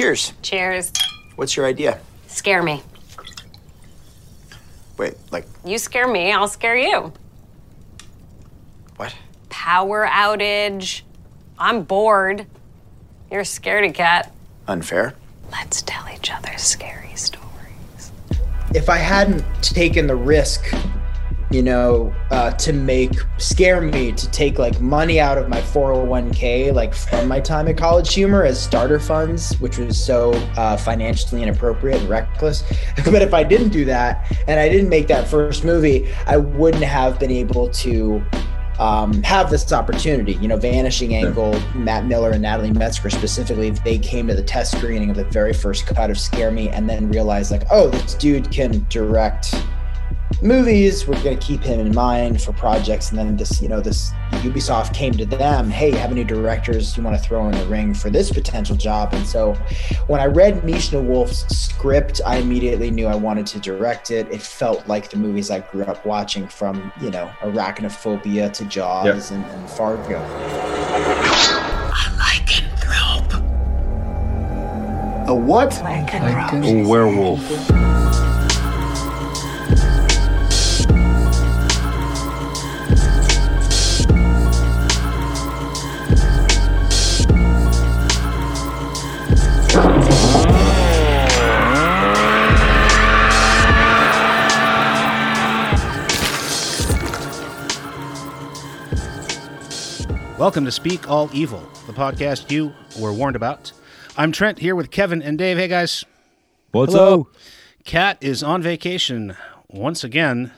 Cheers. Cheers. What's your idea? Scare me. Wait, like You scare me, I'll scare you. what? Power outage. I'm bored. You're a scaredy cat. Unfair. Let's tell each other scary stories. if I hadn't taken the risk, you know, uh, to make scare me to take like money out of my 401k, like from my time at College Humor as starter funds, which was so uh, financially inappropriate and reckless. but if I didn't do that and I didn't make that first movie, I wouldn't have been able to um, have this opportunity. You know, Vanishing Angle, Matt Miller and Natalie Metzger specifically, they came to the test screening of the very first cut of Scare Me and then realized, like, oh, this dude can direct movies. We're going to keep him in mind for projects. And then this, you know, this Ubisoft came to them, hey, have any directors you want to throw in the ring for this potential job? And so when I read Mishna Wolff's script, I immediately knew I wanted to direct it. It felt like the movies I grew up watching from, you know, Arachnophobia to Jaws and, and Fargo. I lycanthrope. A what? A werewolf. Welcome to Speak All Evil, the podcast you were warned about. I'm Trent here with Kevin and Dave. Hey guys, What's Hello. Kat is on vacation once again.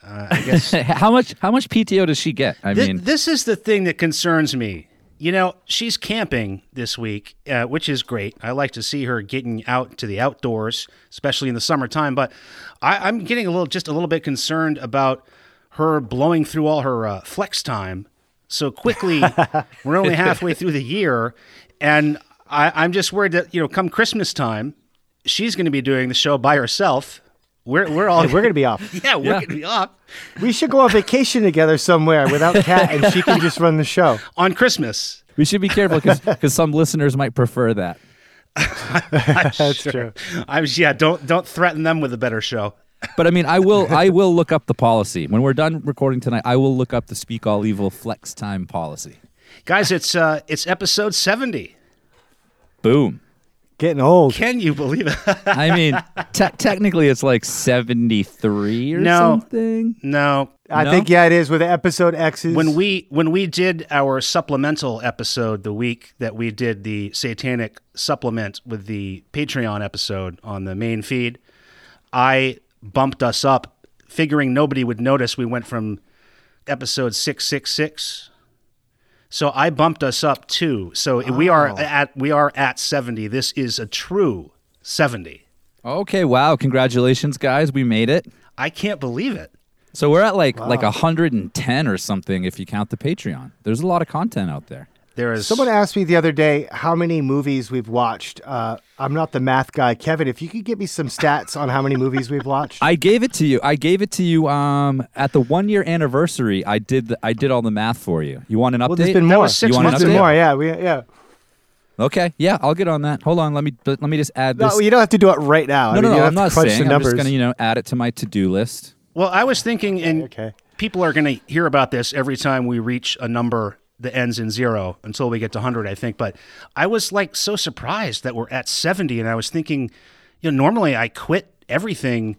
Uh, I guess how much how much PTO does she get? I Thi- mean, this is the thing that concerns me. You know, she's camping this week, uh, which is great. I like to see her getting out to the outdoors, especially in the summertime. But I, I'm getting a little, just a little bit concerned about her blowing through all her uh, flex time so quickly. we're only halfway through the year, and I, I'm just worried that you know, come Christmas time, she's going to be doing the show by herself. We're we're all We're gonna be off. yeah, we're going to be off We should go on vacation together somewhere without Kat, and she can just run the show. on Christmas. we should be careful because some listeners might prefer that. That's true. I'm yeah. Don't don't threaten them with a better show. But I mean, I will I will look up the policy when we're done recording tonight. I will look up the Speak All Evil flex time policy. Guys, it's uh it's episode 70. Boom. Getting old. Can you believe it? I mean, te- technically, it's like seventy three or No. something. no. I No? think yeah, it is with episode X's. When we when we did our supplemental episode the week that we did the satanic supplement with the Patreon episode on the main feed, I bumped us up figuring nobody would notice we went from episode 666 so I bumped us up too. So we are oh. at we are at 70. This is a true 70. Okay, wow! Congratulations, guys, we made it. I can't believe it. So we're at like like hundred and ten or something if you count the Patreon. There's a lot of content out there. There is Someone asked me the other day how many movies we've watched. Uh, I'm not the math guy, Kevin. If you could give me some stats on how many movies we've watched. I gave it to you. I gave it to you um, at the one year anniversary. I did the, I did all the math for you. You want an update? well, there's been more. six You want months There's more. Yeah, we, yeah. Okay, yeah, I'll get on that. Hold on, let me let me just add this. No, you don't have to do it right now. I no, mean, no, no. I'm not saying. I'm numbers. just gonna you know add it to my to do list. Well, I was thinking, and Okay. people are going to hear about this every time we reach a number that ends in zero until we get to 100, I think. But I was like so surprised that we're at 70, and I was thinking, you know, normally I quit everything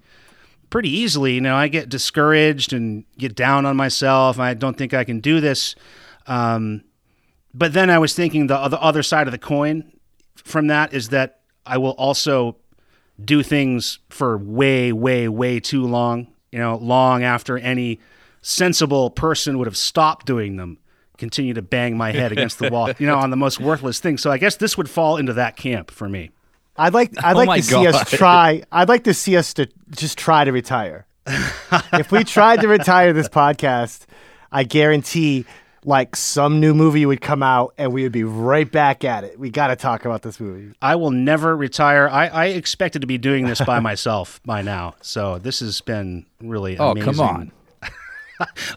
pretty easily. You know, I get discouraged and get down on myself. I don't think I can do this. Um, but then I was thinking the other other side of the coin from that is that I will also do things for way, way, way too long. You know, long after any sensible person would have stopped doing them. Continue to bang my head against the wall, you know, on the most worthless thing. So I guess this would fall into that camp for me. I'd like I'd Oh like my to see us try. I'd like to see us to just try to retire. if we tried to retire this podcast, I guarantee like some new movie would come out and we would be right back at it. We got to talk about this movie. I will never retire. I, I expected to be doing this by myself by now. So this has been really Oh, amazing. come on.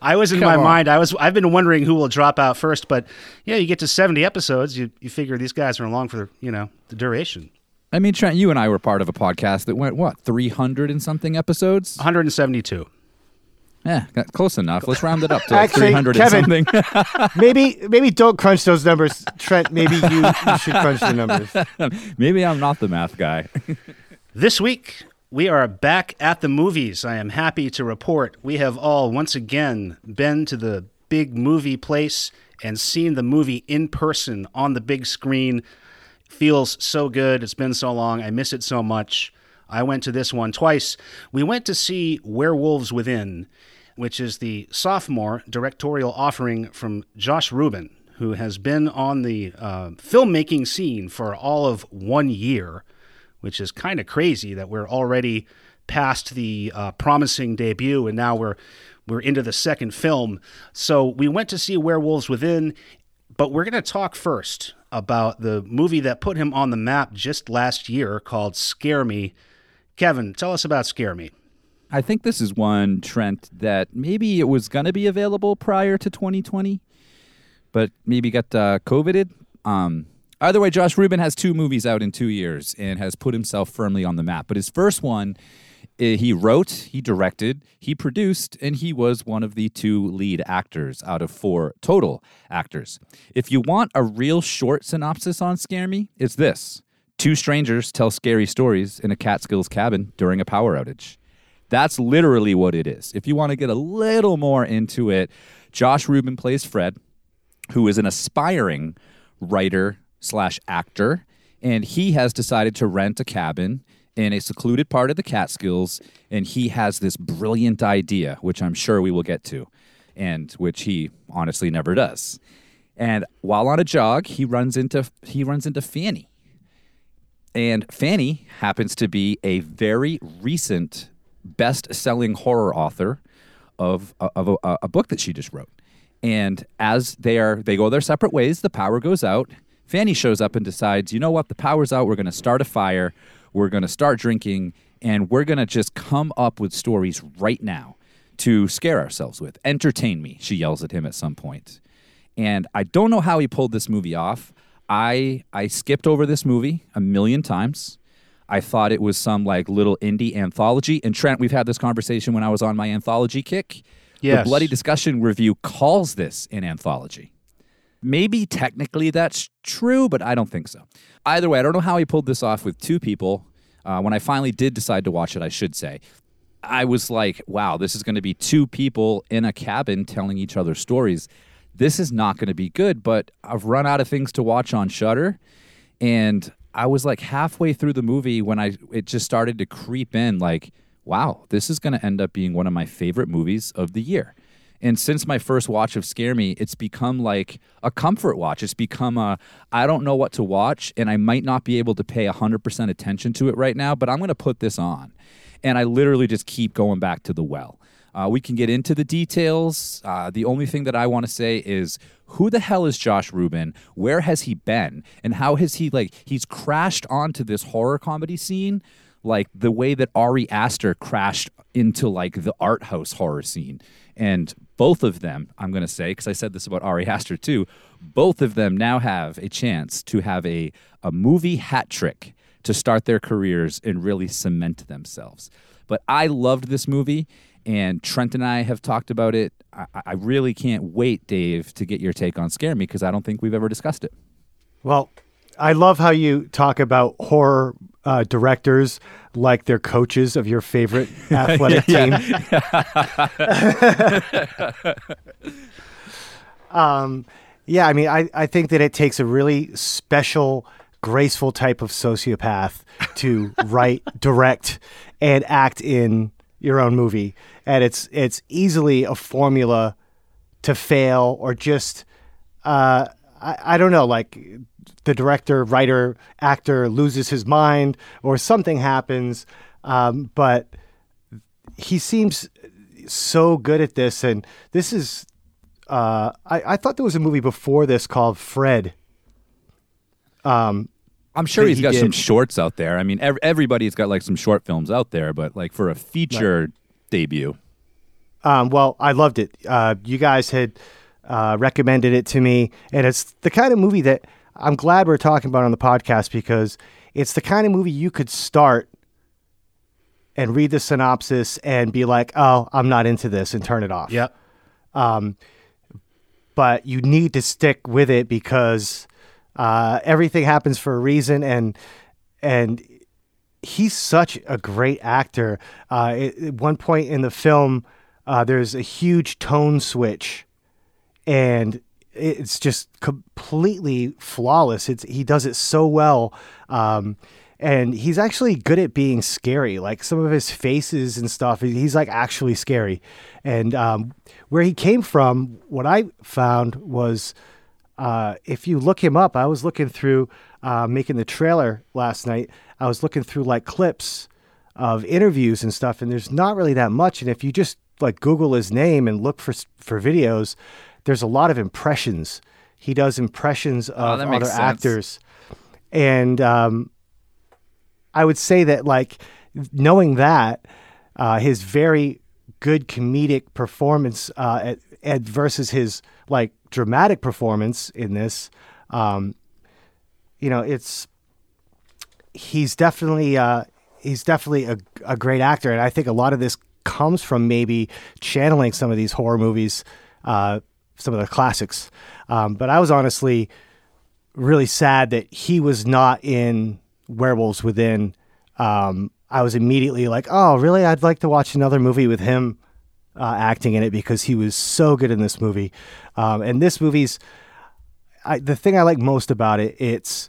I was in Come my on. mind. I was. I've been wondering who will drop out first, but yeah, you get to seventy episodes. You you figure these guys are along for you know the duration. I mean, Trent, you and I were part of a podcast that went what three hundred and something episodes. 172. Yeah, close enough. Let's round it up to Actually, three hundred and Kevin- something. maybe maybe don't crunch those numbers, Trent. Maybe you, you should crunch the numbers. Maybe I'm not the math guy. This week, we are back at the movies. I am happy to report we have all once again been to the big movie place and seen the movie in person on the big screen. Feels so good. It's been so long. I miss it so much. I went to this one twice. We went to see Werewolves Within, which is the sophomore directorial offering from Josh Ruben, who has been on the uh, filmmaking scene for all of one year which is kind of crazy that we're already past the uh, promising debut and now we're we're into the second film. So we went to see Werewolves Within, but we're going to talk first about the movie that put him on the map just last year called Scare Me. Kevin, tell us about Scare Me. I think this is one Trent that maybe it was going to be available prior to 2020, but maybe got uh, COVIDed. Um, either way, Josh Ruben has two movies out in two years and has put himself firmly on the map. But his first one, eh, he wrote, he directed, he produced, and he was one of the two lead actors out of four total actors. If you want a real short synopsis on Scare Me, it's this. Two strangers tell scary stories in a Catskills cabin during a power outage. That's literally what it is. If you want to get a little more into it, Josh Ruben plays Fred, who is an aspiring writer slash actor, and he has decided to rent a cabin in a secluded part of the Catskills, and he has this brilliant idea, which I'm sure we will get to, and which he honestly never does. And while on a jog, he runs into he runs into Fanny, and Fanny happens to be a very recent best-selling horror author of, of a, a book that she just wrote. And as they are they go their separate ways, the power goes out. Fanny shows up and decides, you know what, the power's out. We're going to start a fire. We're going to start drinking, and we're going to just come up with stories right now to scare ourselves with. Entertain me, she yells at him at some point. And I don't know how he pulled this movie off. I I skipped over this movie a million times. I thought it was some like little indie anthology. And Trent, we've had this conversation when I was on my anthology kick. Yes. The Bloody Disgusting review calls this an anthology. Maybe technically that's true, but I don't think so. Either way, I don't know how he pulled this off with two people. Uh, when I finally did decide to watch it, I should say, I was like, wow, this is going to be two people in a cabin telling each other stories. This is not going to be good, but I've run out of things to watch on Shudder, and I was like halfway through the movie when I it just started to creep in like, wow, this is going to end up being one of my favorite movies of the year. And since my first watch of Scare Me, it's become like a comfort watch. It's become a I don't know what to watch and I might not be able to pay 100% attention to it right now, but I'm going to put this on. And I literally just keep going back to the well. Uh, we can get into the details. Uh, the only thing that I want to say is who the hell is Josh Ruben? Where has he been? And how has he, like, he's crashed onto this horror comedy scene like the way that Ari Aster crashed into like the art house horror scene. And both of them, I'm going to say, because I said this about Ari Aster too, both of them now have a chance to have a, a movie hat trick to start their careers and really cement themselves. But I loved this movie, and Trent and I have talked about it. I, I really can't wait, Dave, to get your take on Scare Me because I don't think we've ever discussed it. Well, I love how you talk about horror uh, directors like they're coaches of your favorite athletic team. um, yeah, I mean, I, I think that it takes a really special, graceful type of sociopath to write, direct, and act in your own movie, and it's it's easily a formula to fail or just uh, I, I don't know like the director, writer, actor loses his mind or something happens. Um, but he seems so good at this. And this is, uh, I, I thought there was a movie before this called Fred. Um, I'm sure he's he got some shorts out there. I mean, ev- everybody's got like some short films out there, but like for a feature debut, Um, well, I loved it. Uh, you guys had uh, recommended it to me, and it's the kind of movie that I'm glad we're talking about it on the podcast because it's the kind of movie you could start and read the synopsis and be like, "Oh, I'm not into this," and turn it off. Yep. But you need to stick with it because uh, everything happens for a reason, and and he's such a great actor. Uh, at at one point in the film, uh, there's a huge tone switch, and it's just completely flawless. It's he does it so well, um, and he's actually good at being scary. Like some of his faces and stuff, he's like actually scary. And um, where he came from, what I found was uh, if you look him up, I was looking through uh, making the trailer last night. I was looking through like clips of interviews and stuff, and there's not really that much. And if you just like Google his name and look for for videos, there's a lot of impressions. He does impressions of that other sense. actors, and um, I would say that like knowing that uh, his very good comedic performance uh, at, at versus his like dramatic performance in this, um, you know, it's he's definitely uh, he's definitely a, a great actor, and I think a lot of this comes from maybe channeling some of these horror movies, uh, some of the classics. Um, but I was honestly really sad that he was not in Werewolves Within. Um, I was immediately like, oh, really? I'd like to watch another movie with him uh, acting in it because he was so good in this movie. Um, and this movie's I, the thing I like most about it. It's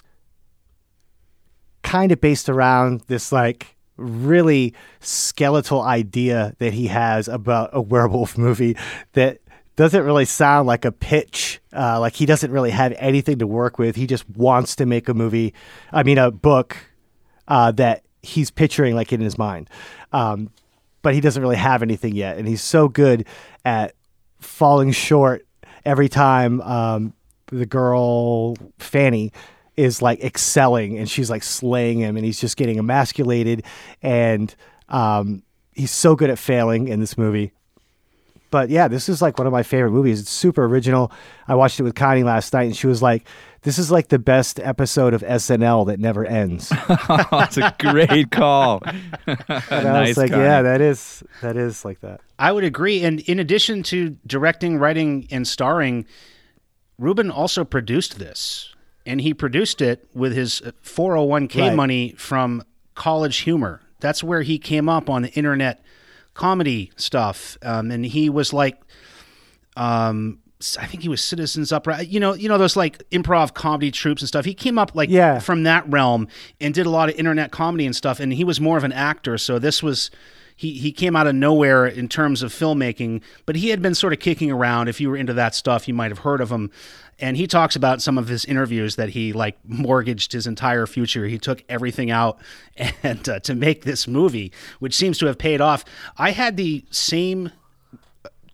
kind of based around this like really skeletal idea that he has about a werewolf movie that doesn't really sound like a pitch. Uh, like he doesn't really have anything to work with. He just wants to make a movie. I mean, a book uh, that he's picturing like in his mind. Um, but he doesn't really have anything yet, and he's so good at falling short every time um, the girl Fanny is like excelling and she's like slaying him, and he's just getting emasculated, and um, he's so good at failing in this movie. But yeah, this is like one of my favorite movies. It's super original. I watched it with Connie last night, and she was like, "This is like the best episode of SNL that never ends." That's a great call. And I nice, was like, Connie. "Yeah, that is that is like that." I would agree. And in addition to directing, writing, and starring, Ruben also produced this. And he produced it with his uh, 401k Right. money from College Humor. That's where he came up on the internet comedy stuff. Um, and he was like, um, I think he was Citizens Upright. You know, you know those like improv comedy troops and stuff. He came up like Yeah. from that realm and did a lot of internet comedy and stuff. And he was more of an actor, so this was he he came out of nowhere in terms of filmmaking. But he had been sort of kicking around. If you were into that stuff, you might have heard of him. And he talks about some of his interviews that he like mortgaged his entire future. He took everything out and uh, to make this movie, which seems to have paid off. I had the same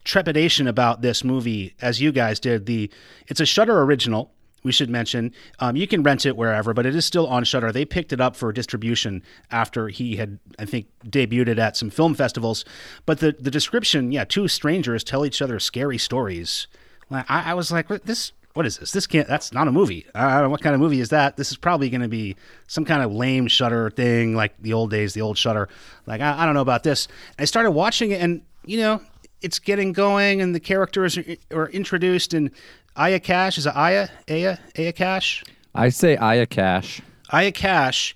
trepidation about this movie as you guys did. The it's a Shudder original. We should mention um, you can rent it wherever, but it is still on Shudder. They picked it up for distribution after he had, I think, debuted it at some film festivals. But the the description, yeah, two strangers tell each other scary stories. I, I was like, this. What is this? This can't. That's not a movie. I don't know what kind of movie is that. This is probably going to be some kind of lame Shudder thing, like the old days, the old Shudder. Like I, I don't know about this. I started watching it, and you know, it's getting going and the characters are, are introduced and Aya Cash is it Aya Aya Aya Cash I say Aya Cash. Aya Cash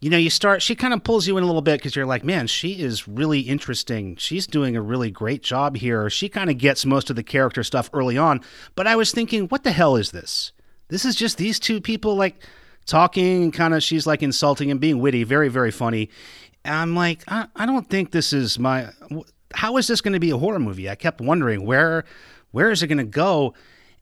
you know you start she kind of pulls you in a little bit because you're like man she is really interesting. She's doing a really great job here. She kind of gets most of the character stuff early on but I was thinking what the hell is this? This is just these two people like talking and kind of she's like insulting and being witty very very funny. And I'm like I, I don't think this is my how is this going to be a horror movie? I kept wondering where where is it going to go?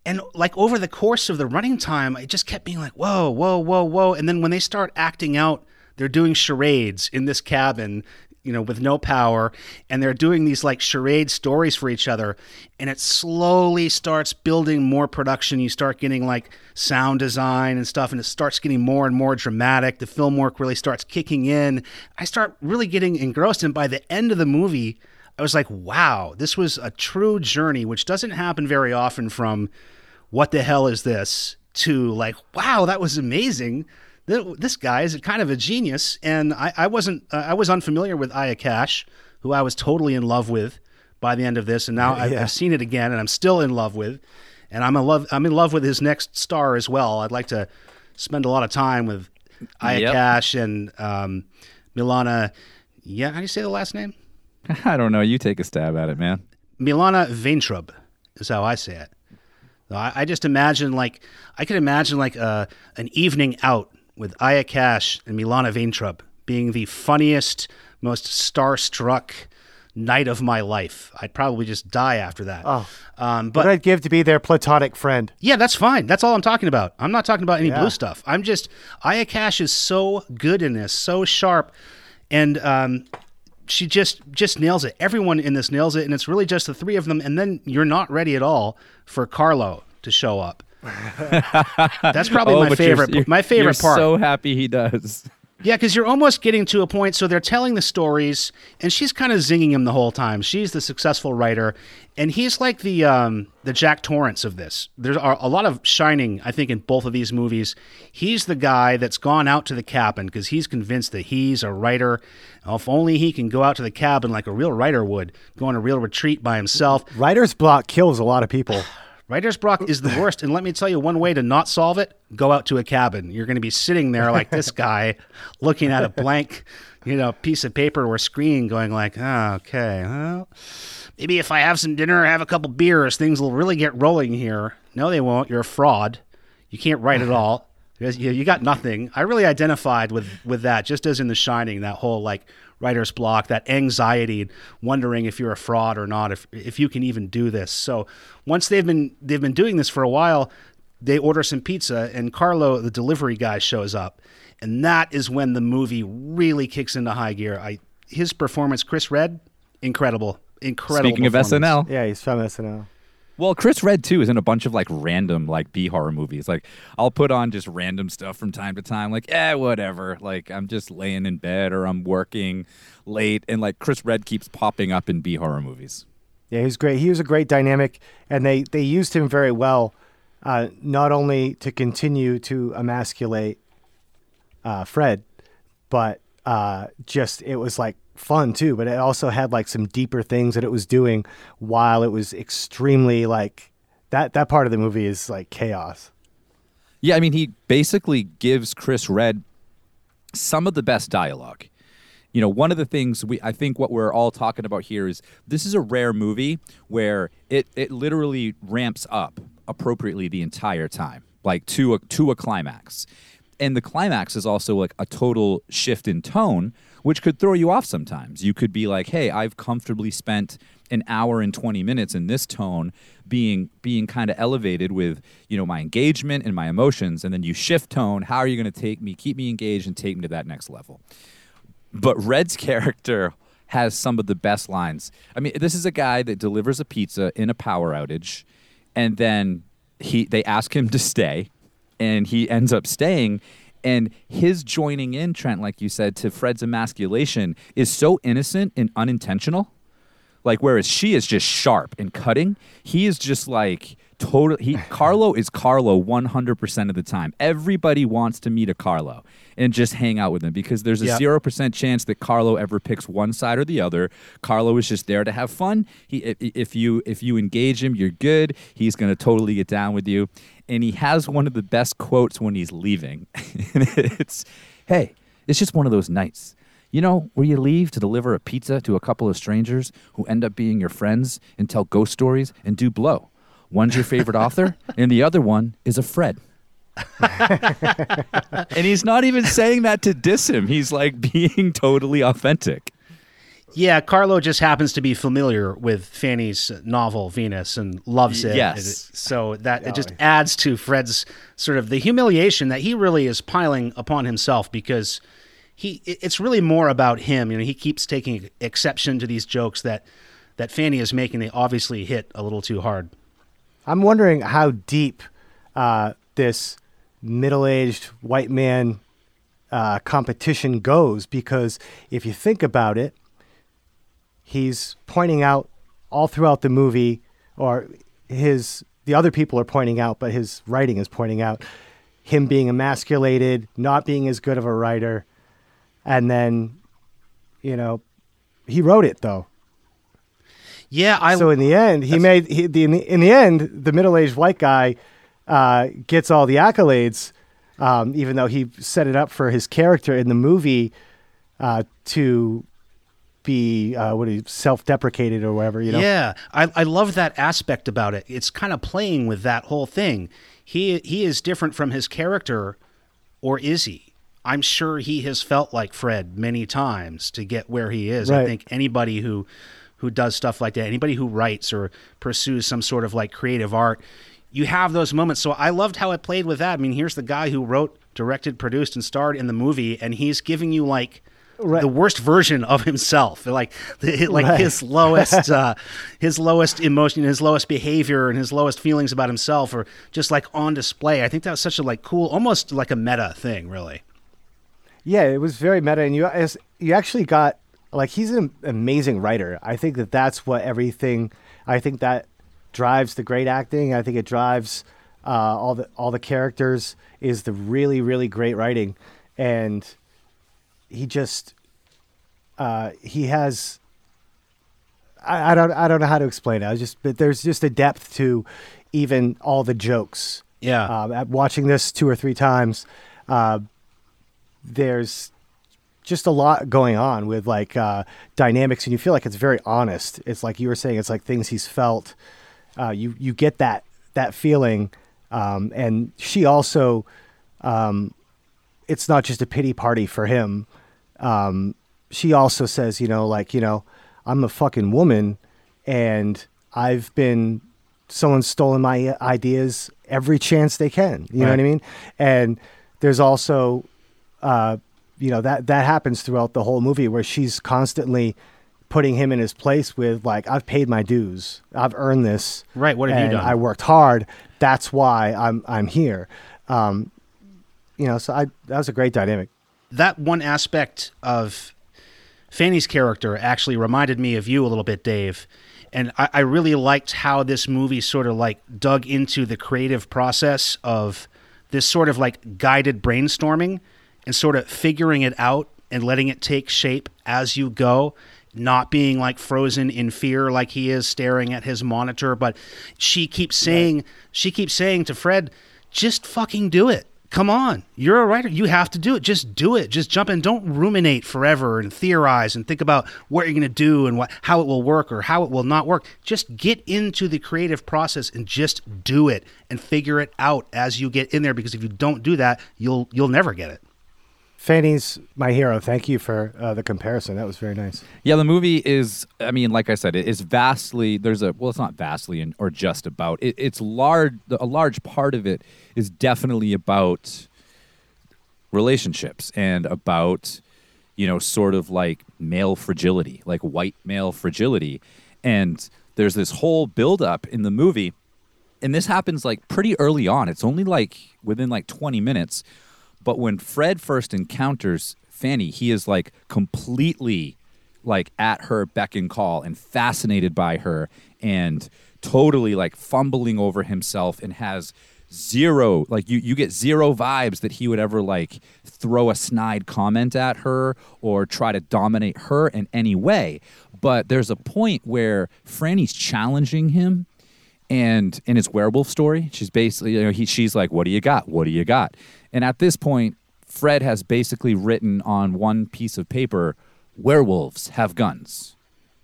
And like over the course of the running time, I just kept being like, whoa, whoa, whoa, whoa. And then when they start acting out, they're doing charades in this cabin, you know, with no power, and they're doing these like charade stories for each other. And it slowly starts building more production. You start getting like sound design and stuff, and it starts getting more and more dramatic. The film work really starts kicking in. I start really getting engrossed. And by the end of the movie, I was like, wow, this was a true journey, which doesn't happen very often from what the hell is this to like, wow, that was amazing. Th- This guy is kind of a genius, and I, I wasn't. Uh, I was unfamiliar with Aya Cash, who I was totally in love with by the end of this, and now I've, I've seen it again, and I'm still in love with. And I'm in love. I'm in love with his next star as well. I'd like to spend a lot of time with Aya Yep. Cash and um, Milana. Yeah, how do you say the last name? I don't know. You take a stab at it, man. Milana Vayntrub is how I say it. I, I just imagine like I could imagine like a, an evening out with Aya Cash and Milana Vayntrub being the funniest, most starstruck night of my life. I'd probably just die after that. Oh. um, What but I'd give to be their platonic friend. yeah, that's fine. That's all I'm talking about. I'm not talking about any Yeah. blue stuff. I'm just Aya Cash is so good in this, so sharp, and um, she just just nails it. Everyone in this nails it, and it's really just the three of them. And then you're not ready at all for Carlo to show up. that's probably Oh, my but you're- favorite. you're- my favorite you're part. So happy he does. Yeah, because you're almost getting to a point. So they're telling the stories, and she's kind of zinging him the whole time. She's the successful writer, and he's like the um, the Jack Torrance of this. There's a a lot of shining, I think, in both of these movies. He's the guy that's gone out to the cabin because he's convinced that he's a writer. If only he can go out to the cabin like a real writer would, go on a real retreat by himself. Writer's block kills a lot of people. Writer's block is the worst, and let me tell you one way to not solve it: go out to a cabin. You're going to be sitting there like this guy, looking at a blank, you know, piece of paper or screen, going like, "Oh, okay, well, maybe if I have some dinner, have a couple beers, things will really get rolling here." No, they won't. You're a fraud. You can't write at all. You got nothing. I really identified with with that, just as in The Shining, that whole like writer's block, that anxiety, wondering if you're a fraud or not, if if you can even do this. So once they've been they've been doing this for a while, they order some pizza, and Carlo, the delivery guy, shows up, and that is when the movie really kicks into high gear. I his performance, Chris Redd, incredible, incredible. Speaking of. SNL, Yeah, he's from SNL. Well, Chris Redd too is in a bunch of like random like B horror movies. Like I'll put on just random stuff from time to time. Like eh, whatever. Like I'm just laying in bed or I'm working late, and like Chris Redd keeps popping up in B horror movies. Yeah, he was great. He was a great dynamic, and they they used him very well, uh, not only to continue to emasculate uh, Fred, but uh, just it was like fun too. But it also had like some deeper things that it was doing while it was extremely like that. That part of the movie is like chaos. Yeah, I mean he basically gives Chris Redd some of the best dialogue. You know, one of the things we I think what we're all talking about here is this is a rare movie where it it literally ramps up appropriately the entire time, like to a to a climax. And the climax is also like a total shift in tone, which could throw you off sometimes. You could be like, "Hey, I've comfortably spent an hour and 20 minutes in this tone being being kind of elevated with, you know, my engagement and my emotions, and then you shift tone. How are you going to take me, keep me engaged and take me to that next level?" But Redd's character has some of the best lines. I mean, this is a guy that delivers a pizza in a power outage, and then he they ask him to stay, and he ends up staying. And his joining in, Trent, like you said, to Fred's emasculation is so innocent and unintentional. Like whereas she is just sharp and cutting, he is just like total. He Carlo is Carlo one hundred percent of the time. Everybody wants to meet a Carlo and just hang out with him because there's a zero percent chance that Carlo ever picks one side or the other. Carlo is just there to have fun. He if, if you if you engage him, you're good. He's gonna totally get down with you. And he has one of the best quotes when he's leaving. it's, "Hey, it's just one of those nights." You know, where you leave to deliver a pizza to a couple of strangers who end up being your friends and tell ghost stories and do blow. One's your favorite author, and the other one is a Fred. and he's not even saying that to diss him. He's like being totally authentic. Yeah, Carlo just happens to be familiar with Fanny's novel Venus and loves it. Yes. It- so that it just adds to Fred's sort of the humiliation that he really is piling upon himself because he it's really more about him. You know, he keeps taking exception to these jokes that that Fanny is making. They obviously hit a little too hard. I'm wondering how deep uh, this middle-aged white man uh, competition goes because if you think about it, he's pointing out all throughout the movie or his the other people are pointing out, but his writing is pointing out him being emasculated, not being as good of a writer, and then, you know, he wrote it though. Yeah, I so in the end, he made he, the, in, the, in the end the middle aged white guy uh, gets all the accolades, um, even though he set it up for his character in the movie uh, to be uh, what he self deprecated or whatever. You know, Yeah, I, I love that aspect about it. It's kind of playing with that whole thing. He he is different from his character, or is he? I'm sure he has felt like Fred many times to get where he is. I think anybody who who does stuff like that, anybody who writes or pursues some sort of like creative art, you have those moments. So I loved how it played with that. I mean, here's the guy who wrote, directed, produced, and starred in the movie, and he's giving you like Right. the worst version of himself, like the, like Right. his lowest, uh, his lowest emotion, his lowest behavior, and his lowest feelings about himself are just like on display. I think that was such a like cool, almost like a meta thing, really. Yeah, it was very meta, and you you actually got like he's an amazing writer. I think that that's what everything. I think that drives the great acting. I think it drives uh, all the all the characters is the really really great writing, and he just uh, he has. I, I don't I don't know how to explain it. I just but there's just a depth to even all the jokes. Yeah. Um, at watching this two or three times, uh, there's just a lot going on with like uh, dynamics, and you feel like it's very honest. It's like you were saying, it's like things he's felt. Uh, you you get that that feeling, um, and she also, um, it's not just a pity party for him. Um, she also says, you know, like you know, I'm a fucking woman, and I've been someone's stolen my ideas every chance they can. You know what I mean? And there's also uh, you know that that happens throughout the whole movie where she's constantly putting him in his place with like I've paid my dues, I've earned this, Right, what have you done? I worked hard. That's why I'm I'm here. Um, you know, so I that was a great dynamic. that one aspect of Fanny's character actually reminded me of you a little bit, Dave. And I, I really liked how this movie sort of like dug into the creative process of this sort of like guided brainstorming and sort of figuring it out and letting it take shape as you go, not being like frozen in fear like he is staring at his monitor. But she keeps saying, she keeps saying to Fred, just fucking do it. Come on, you're a writer. You have to do it. Just do it. Just jump in. Don't ruminate forever and theorize and think about what you're going to do and what how it will work or how it will not work. Just get into the creative process and just do it and figure it out as you get in there. Because if you don't do that, you'll you'll never get it. Fanny's my hero. Thank you for uh, the comparison. That was very nice. Yeah, the movie is. I mean, like I said, it is vastly. There's a well, it's not vastly and or just about. It, it's large. A large part of it is definitely about relationships and about you know sort of like male fragility, like white male fragility, and there's this whole buildup in the movie, and this happens like pretty early on. It's only like within like 20 minutes, but when Fred first encounters Fanny, he is like completely like at her beck and call and fascinated by her and totally like fumbling over himself and has zero like you you get zero vibes that he would ever like throw a snide comment at her or try to dominate her in any way. But there's a point where Franny's challenging him and in his werewolf story she's basically you know he, she's like what do you got what do you got and at this point fred has basically written on one piece of paper werewolves have guns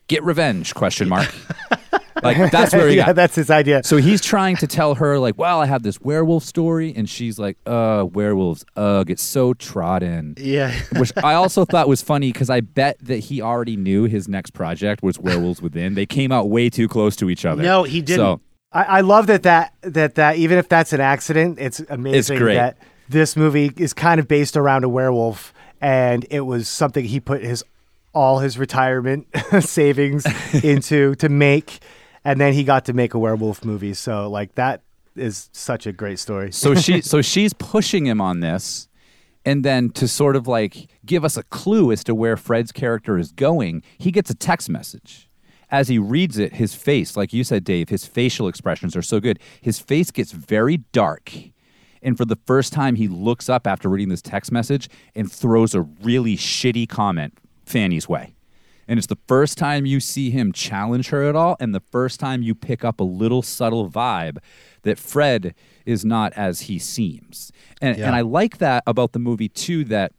get revenge question mark like that's where he yeah, got that's his idea. so he's trying to tell her like well i have this werewolf story and she's like uh werewolves ugh it's so trodden Yeah. which I also thought was funny because I bet that he already knew his next project was Werewolves Within. They came out way too close to each other. No, he didn't. So I, I love that that that that even if that's an accident, it's amazing great. that this movie is kind of based around a werewolf, and it was something he put his all his retirement savings into to make, and then he got to make a werewolf movie. So like that is such a great story. so she so she's pushing him on this and then to sort of like give us a clue as to where Fred's character is going, he gets a text message. As he reads it, his face, like you said, Dave, his facial expressions are so good. His face gets very dark. And for the first time, he looks up after reading this text message and throws a really shitty comment Fanny's way. And it's the first time you see him challenge her at all, and the first time you pick up a little subtle vibe that Fred is not as he seems. And, Yeah. and I like that about the movie, too, that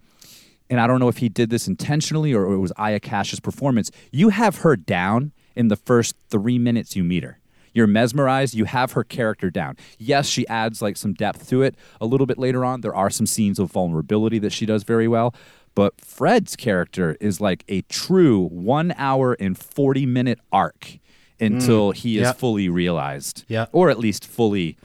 and I don't know if he did this intentionally or it was Aya Cash's performance. You have her down in the first three minutes you meet her. You're mesmerized. You have her character down. Yes, she adds like some depth to it a little bit later on. There are some scenes of vulnerability that she does very well. But Fred's character is like a true one hour and 40 minute arc until he is fully realized. Yep. Or at least fully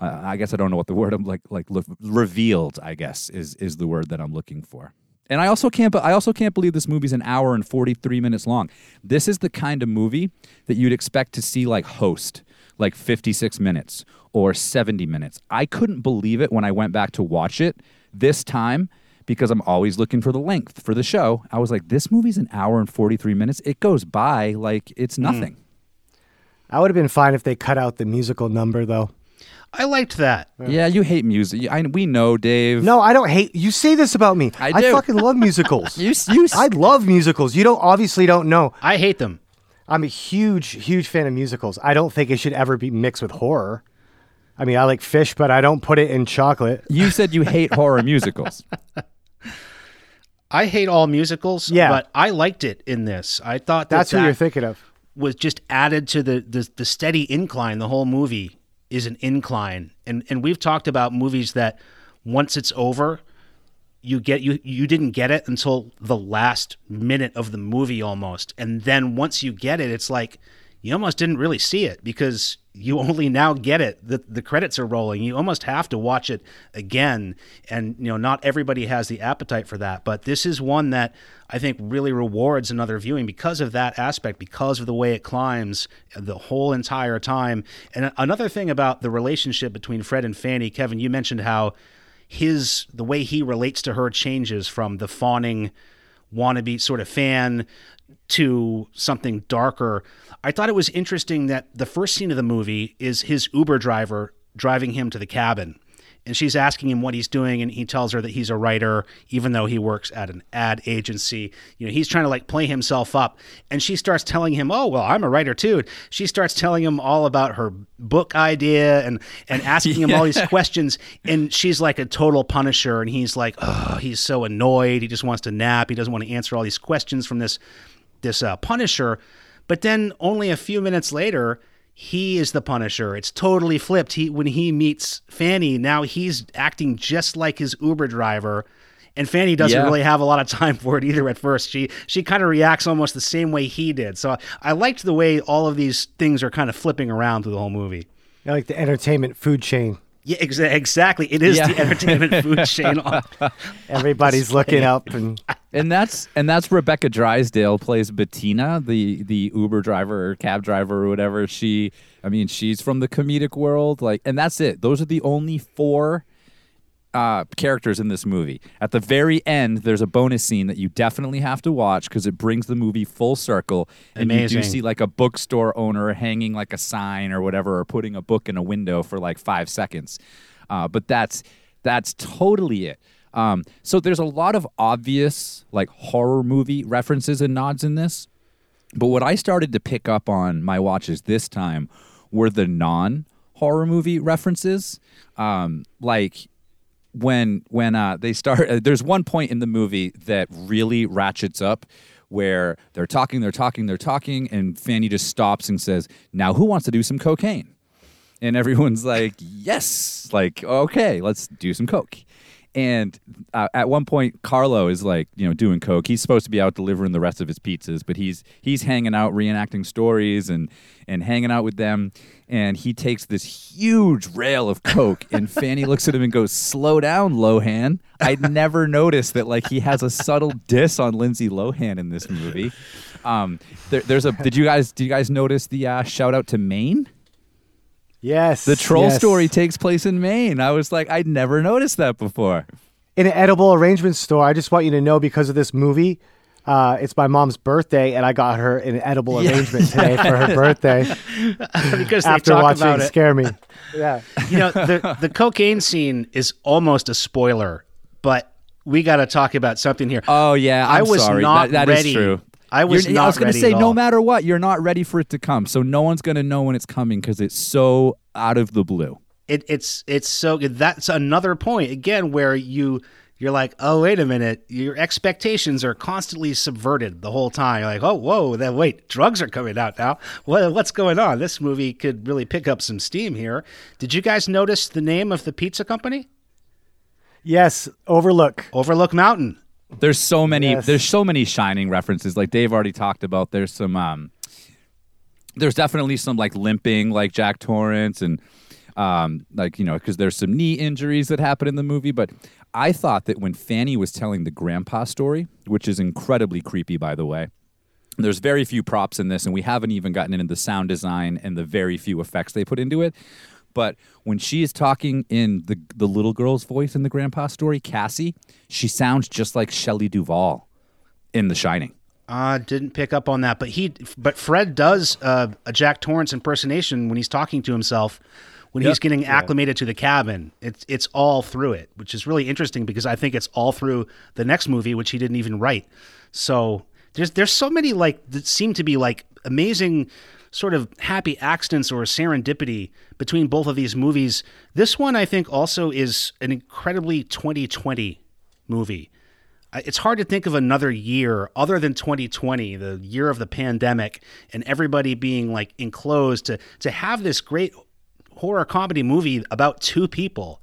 uh, I guess I don't know what the word I'm like like look, revealed. I guess is is the word that I'm looking for. And I also can't. I also can't believe this movie's an hour and 43 minutes long. This is the kind of movie that you'd expect to see like Host, like 56 minutes or 70 minutes. I couldn't believe it when I went back to watch it this time because I'm always looking for the length for the show. I was like, this movie's an hour and 43 minutes. It goes by like it's mm. nothing. I would have been fine if they cut out the musical number, though. I liked that. Yeah, you hate music. I, we know, Dave. No, I don't hate. You say this about me. I do. I fucking love musicals. you. You. I love musicals. You don't obviously don't know. I hate them. I'm a huge, huge fan of musicals. I don't think it should ever be mixed with horror. I mean, I like fish, but I don't put it in chocolate. You said you hate horror musicals. I hate all musicals, Yeah. but I liked it in this. I thought that That's who that you're thinking of. was just added to the, the the steady incline. The whole movie is an incline, and and we've talked about movies that once it's over, you get you you didn't get it until the last minute of the movie almost, and then once you get it, it's like you almost didn't really see it because you only now get it. The the credits are rolling. You almost have to watch it again, and you know not everybody has the appetite for that. But this is one that I think really rewards another viewing because of that aspect, because of the way it climbs the whole entire time. And another thing about the relationship between Fred and Fanny, Kevin, you mentioned how his the way he relates to her changes from the fawning wannabe sort of fan to something darker. I thought it was interesting that the first scene of the movie is his Uber driver driving him to the cabin. And she's asking him what he's doing, and he tells her that he's a writer, even though he works at an ad agency. You know, he's trying to like play himself up. And she starts telling him, Oh, well, I'm a writer too. She starts telling him all about her book idea and and asking him all these questions. And she's like a total punisher, and he's like, Oh, he's so annoyed. He just wants to nap. He doesn't want to answer all these questions from this this uh, Punisher, but then only a few minutes later, he is the Punisher. It's totally flipped. He when he meets Fanny, now he's acting just like his Uber driver. And Fanny doesn't Yeah. really have a lot of time for it either at first. She she kind of reacts almost the same way he did. So I liked the way all of these things are kind of flipping around through the whole movie. I like the entertainment food chain. Yeah, exa- exactly. It is Yeah. the entertainment food chain. Everybody's looking up, and and that's and that's Rebecca Drysdale plays Bettina, the the Uber driver or cab driver or whatever. She, I mean, she's from the comedic world, like, and that's it. Those are the only four uh, characters in this movie. At the very end, there's a bonus scene that you definitely have to watch because it brings the movie full circle. And you do see like a bookstore owner hanging like a sign or whatever, or putting a book in a window for like five seconds. Uh, but that's that's totally it. Um, so there's a lot of obvious like horror movie references and nods in this. But what I started to pick up on my watches this time were the non horror movie references. Um, like when when uh, they start, uh, there's one point in the movie that really ratchets up where they're talking, they're talking, they're talking, and Fanny just stops and says, "Now who wants to do some cocaine?" And everyone's like, "Yes!" Like, okay, let's do some coke. And uh, at one point, Carlo is like, you know, doing coke. He's supposed to be out delivering the rest of his pizzas, but he's he's hanging out, reenacting stories and and hanging out with them. And he takes this huge rail of coke, and Fanny looks at him and goes, "Slow down, Lohan." I'd never noticed that like he has a subtle diss on Lindsay Lohan in this movie. Um, there, there's a. Did you guys? Did you guys notice the uh, shout out to Maine? Yes, The troll yes. story takes place in Maine. I was like, I'd never noticed that before. in an edible arrangement store. I just want you to know because of this movie, Uh, it's my mom's birthday, and I got her an edible arrangement today for her birthday because they after talk watching about it. Scare Me. Yeah. You know, the the cocaine scene is almost a spoiler, but we got to talk about something here. Oh yeah, I I'm was sorry. not That- that is ready. true. I was You're- not I was gonna say no matter what, you're not ready for it to come. So no one's gonna know when it's coming because it's so out of the blue. it, it's it's so good. That's another point again where you you're like, oh wait a minute, your expectations are constantly subverted the whole time. You're like, oh whoa, then wait, drugs are coming out now. What what's going on? This movie could really pick up some steam here. Did you guys notice the name of the pizza company? Yes. Overlook. Overlook Mountain. There's so many. Yes. There's so many shining references. Like Dave already talked about. There's some. um There's definitely some like limping, like Jack Torrance, and um like you know because there's some knee injuries that happen in the movie. But I thought that when Fanny was telling the grandpa story, which is incredibly creepy, by the way. There's very few props in this, and we haven't even gotten into the sound design and the very few effects they put into it. But when she is talking in the the little girl's voice in the grandpa story, Cassie, she sounds just like Shelley Duvall in The Shining. Uh, didn't pick up on that, but he, but Fred does uh, a Jack Torrance impersonation when he's talking to himself, when he's getting acclimated to the cabin. It's it's all through it, which is really interesting because I think it's all through the next movie, which he didn't even write. So there's there's so many like that seem to be like amazing sort of happy accidents or serendipity between both of these movies. This one I think also is an incredibly 2020 movie. It's hard to think of another year other than 2020, the year of the pandemic, and everybody being like enclosed to to have this great horror comedy movie about two people,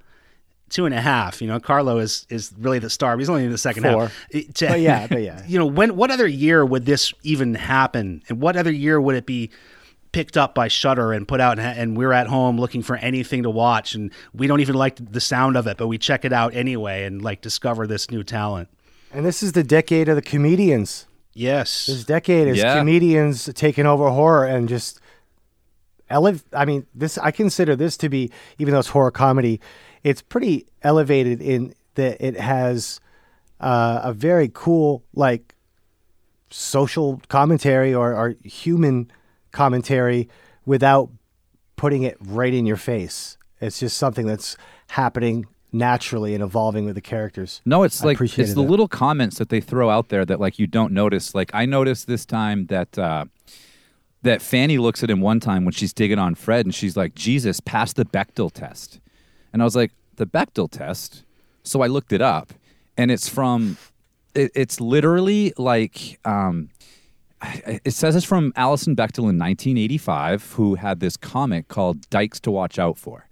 two and a half. You know, Carlo is is really the star. but He's only in the second Four. half. To- But yeah, but yeah. you know, when what other year would this even happen, and what other year would it be? Picked up by Shudder and put out, and, and we're at home looking for anything to watch, and we don't even like the sound of it, but we check it out anyway and like discover this new talent. And this is the decade of the comedians. Yes, This decade is Yeah. comedians taking over horror and just elev- I mean, this I consider this to be, even though it's horror comedy, it's pretty elevated in that it has uh, a very cool like social commentary or, or human commentary without putting it right in your face. It's just something that's happening naturally and evolving with the characters. No, it's I like it's the that. little comments that they throw out there that like you don't notice. Like I noticed this time that uh, that Fanny looks at him one time when she's digging on Fred, and she's like, "Jesus, pass the Bechdel test," and I was like, "The Bechdel test." So I looked it up, and it's from. It, it's literally like. Um, it says it's from Alison Bechdel in 1985, who had this comic called Dykes to Watch Out For.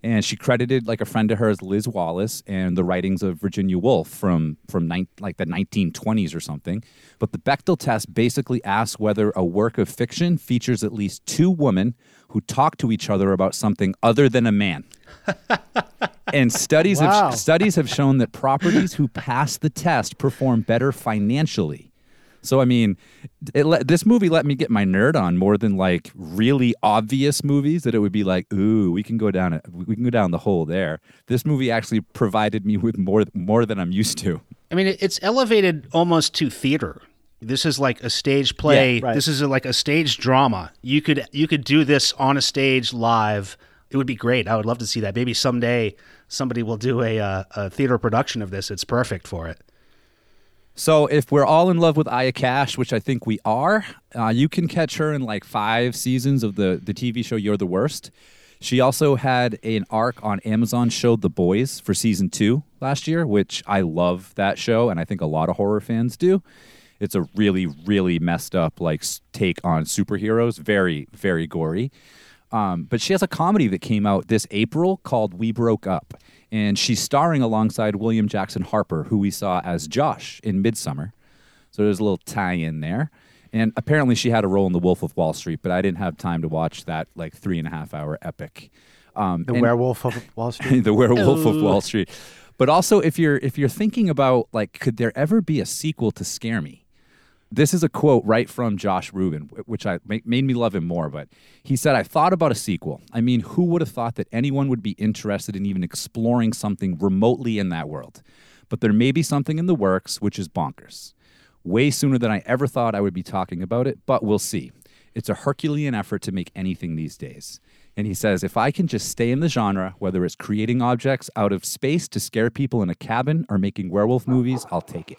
And she credited like a friend of hers, Liz Wallace, and the writings of Virginia Woolf from from nine, like the 1920s or something. But the Bechdel test basically asks whether a work of fiction features at least two women who talk to each other about something other than a man. and studies Wow. have studies have shown that properties who pass the test perform better financially. So I mean, it let, this movie let me get my nerd on more than like really obvious movies that it would be like, ooh, we can go down a, we can go down the hole there. This movie actually provided me with more more than I'm used to. I mean, it's elevated almost to theater. This is like a stage play. Yeah, right. This is a, like a stage drama. You could you could do this on a stage live. It would be great. I would love to see that. Maybe someday somebody will do a, uh, a theater production of this. It's perfect for it. So if we're all in love with Aya Cash, which I think we are, uh, you can catch her in like five seasons of the the TV show You're the Worst. She also had an arc on Amazon show The Boys for season two last year, which I love that show, and I think a lot of horror fans do. It's a really, really messed up like take on superheroes, very, very gory. Um, but she has a comedy that came out this April called We Broke Up. And she's starring alongside William Jackson Harper, who we saw as Josh in Midsommar. So there's a little tie in there. And apparently she had a role in The Wolf of Wall Street, but I didn't have time to watch that like three and a half hour epic. Um, The and- Werewolf of Wall Street. the werewolf of Wall Street. But also, if you're if you're thinking about like, could there ever be a sequel to Scare Me? This is a quote right from Josh Ruben, which I made me love him more. But he said, "I thought about a sequel. I mean, who would have thought that anyone would be interested in even exploring something remotely in that world? But there may be something in the works, which is bonkers. way sooner than I ever thought I would be talking about it, but we'll see. It's a Herculean effort to make anything these days. And he says, if I can just stay in the genre, whether it's creating objects out of space to scare people in a cabin or making werewolf movies, I'll take it.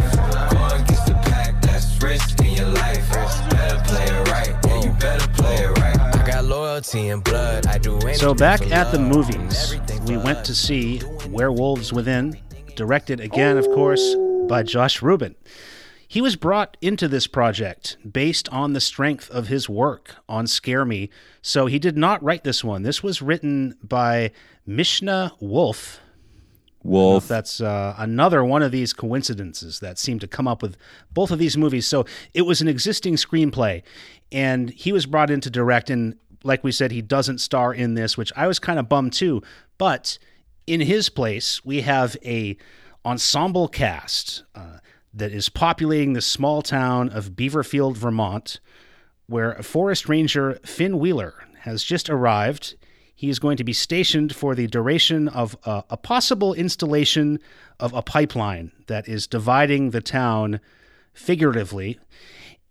So back at the movies, we went to see Werewolves Within, directed again, of course, by Josh Ruben. He was brought into this project based on the strength of his work on Scare Me, so he did not write this one. This was written by Mishna Wolff. Wolf. That's uh, another one of these coincidences that seem to come up with both of these movies. So it was an existing screenplay, and he was brought in to direct. And like we said, he doesn't star in this, which I was kind of bummed too. But in his place, we have a ensemble cast uh, that is populating the small town of Beaverfield, Vermont, where Forest Ranger Finn Wheeler has just arrived. He is going to be stationed for the duration of a, a possible installation of a pipeline that is dividing the town figuratively.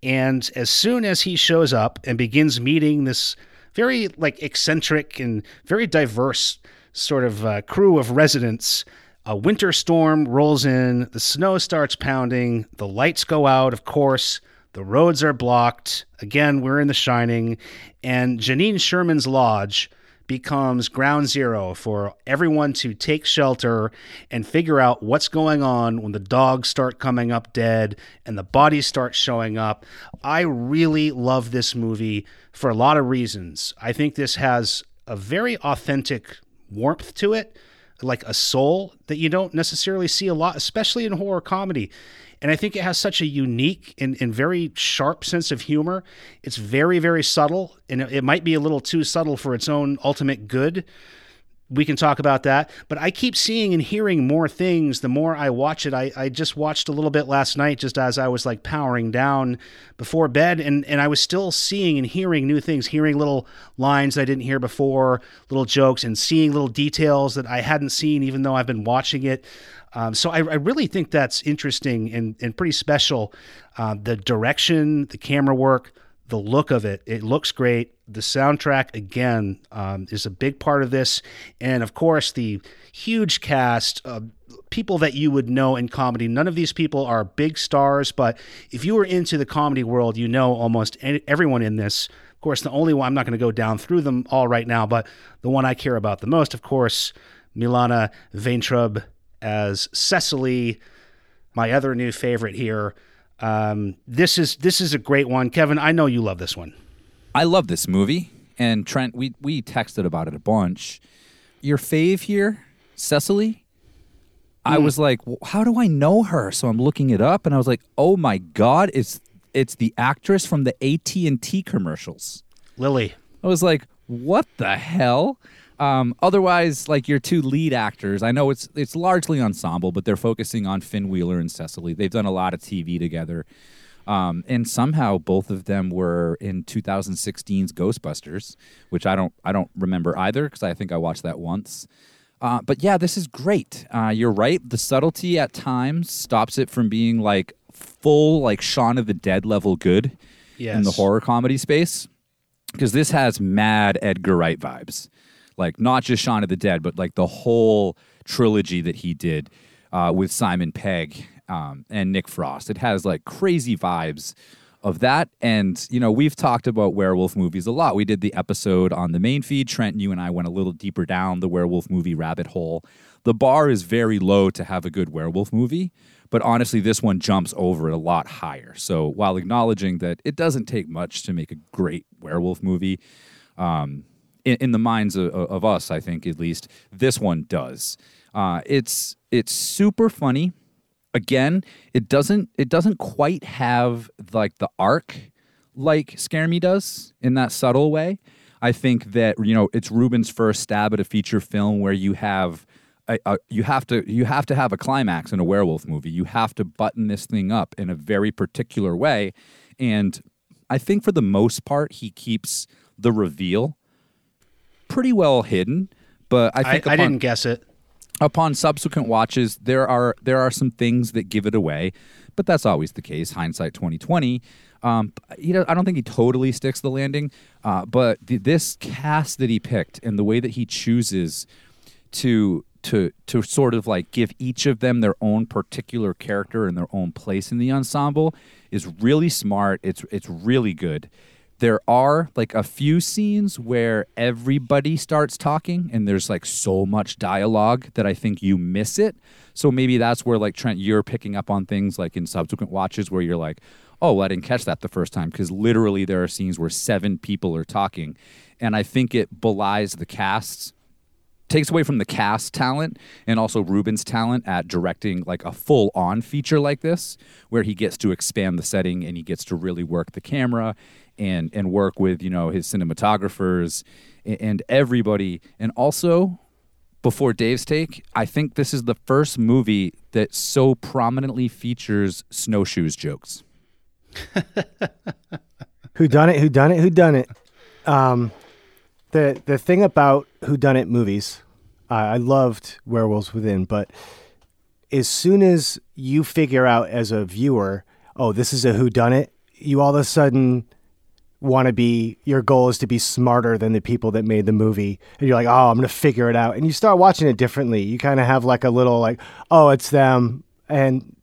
And as soon as he shows up and begins meeting this very like eccentric and very diverse sort of uh, crew of residents, a winter storm rolls in, the snow starts pounding, the lights go out, of course, the roads are blocked. Again, we're in The Shining, and Janine Sherman's lodge becomes ground zero for everyone to take shelter and figure out what's going on when the dogs start coming up dead and the bodies start showing up. I really love this movie for a lot of reasons. I think this has a very authentic warmth to it, like a soul that you don't necessarily see a lot, especially in horror comedy. And I think it has such a unique and, and very sharp sense of humor. It's very, very subtle, and it, it might be a little too subtle for its own ultimate good. We can talk about that. But I keep seeing and hearing more things the more I watch it. I, I just watched a little bit last night just as I was like powering down before bed, and, and I was still seeing and hearing new things, hearing little lines I didn't hear before, little jokes, and seeing little details that I hadn't seen even though I've been watching it. Um, so I, I really think that's interesting and, and pretty special. Uh, the direction, the camera work, the look of it, it looks great. The soundtrack, again, um, is a big part of this. And of course, the huge cast of people that you would know in comedy. None of these people are big stars, but if you were into the comedy world, you know almost everyone in this. Of course, the only one, I'm not going to go down through them all right now, but the one I care about the most, of course, Milana Vayntrub as Cecily, my other new favorite here. Um, this is this is a great one, Kevin. I know you love this one. I love this movie. And Trent, we we texted about it a bunch. Your fave here, Cecily. I was like, "Well, how do I know her? So I'm looking it up, and I was like, oh my god, it's it's the actress from the AT and T commercials. Lily. I was like, what the hell? Um, otherwise, like your two lead actors, I know it's it's largely ensemble, but they're focusing on Finn Wheeler and Cecily. They've done a lot of TV together, um, and somehow both of them were in 2016's Ghostbusters, which I don't I don't remember either because I think I watched that once. Uh, but yeah, this is great. Uh, you're right. The subtlety at times stops it from being like full like Shaun of the Dead level good in the horror comedy space because this has mad Edgar Wright vibes. Like not just Shaun of the Dead, but like the whole trilogy that he did uh, with Simon Pegg um, and Nick Frost. It has like crazy vibes of that. And, you know, we've talked about werewolf movies a lot. We did the episode on the main feed. Trent, you and I went a little deeper down the werewolf movie rabbit hole. The bar is very low to have a good werewolf movie, but honestly, this one jumps over it a lot higher. So while acknowledging that it doesn't take much to make a great werewolf movie, um, in, in the minds of, of us, I think at least this one does. Uh, it's it's super funny. Again, it doesn't it doesn't quite have like the arc like Scare Me does in that subtle way. I think that you know it's Ruben's first stab at a feature film where you have a, a, you have to you have to have a climax in a werewolf movie. You have to button this thing up in a very particular way, and I think for the most part he keeps the reveal pretty well hidden. But I I, think I upon- didn't guess it. Upon subsequent watches there are there are some things that give it away but that's always the case hindsight 2020 um, know, I don't think he totally sticks the landing, uh, but the, this cast that he picked and the way that he chooses to to to sort of like give each of them their own particular character and their own place in the ensemble is really smart. It's it's really good. There are like a few scenes where everybody starts talking and there's like so much dialogue that I think you miss it. So maybe that's where like Trent you're picking up on things like in subsequent watches where you're like, "Oh, well, I didn't catch that the first time" because literally there are scenes where seven people are talking and I think it belies the casts takes away from the cast talent and also Ruben's talent at directing like a full on feature like this, where he gets to expand the setting and he gets to really work the camera and and work with you know his cinematographers and, and everybody. And also, before Dave's take, I think this is the first movie that so prominently features snowshoes jokes. Who done it? Who done it? Who done it? Um, the the thing about Who Done It movies, uh, I loved Werewolves Within, but as soon as you figure out as a viewer, oh, this is a Who Done It, you all of a sudden want to be. Your goal is to be smarter than the people that made the movie, and you're like, oh, I'm gonna figure it out, and you start watching it differently. You kind of have like a little like, oh, it's them, and